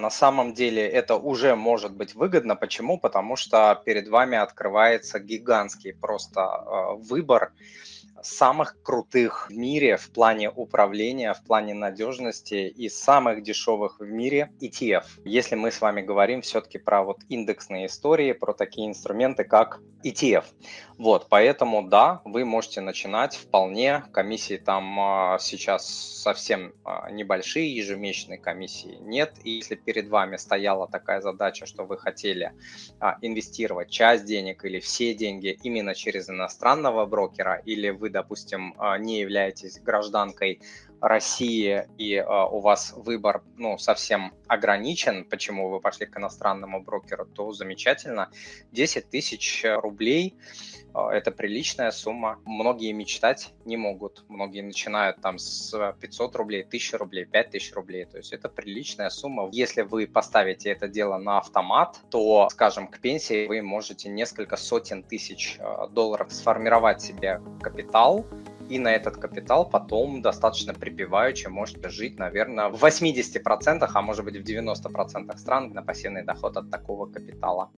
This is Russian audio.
На самом деле это уже может быть выгодно. Почему? Потому что перед вами открывается гигантский просто э, выбор самых крутых в мире в плане управления, в плане надежности и самых дешевых в мире ETF. Если мы с вами говорим все-таки про вот индексные истории, про такие инструменты, как ETF. Вот, поэтому да, вы можете начинать вполне. Комиссии там а, сейчас совсем а, небольшие, ежемесячной комиссии нет. И если перед вами стояла такая задача, что вы хотели а, инвестировать часть денег или все деньги именно через иностранного брокера, или вы, допустим, а, не являетесь гражданкой России, и э, у вас выбор ну, совсем ограничен, почему вы пошли к иностранному брокеру, то замечательно. 10 тысяч рублей э, – это приличная сумма. Многие мечтать не могут. Многие начинают там с 500 рублей, 1000 рублей, 5000 рублей. То есть это приличная сумма. Если вы поставите это дело на автомат, то, скажем, к пенсии вы можете несколько сотен тысяч э, долларов сформировать себе капитал, и на этот капитал потом достаточно припеваючи можете жить, наверное, в 80%, а может быть в 90% стран на пассивный доход от такого капитала.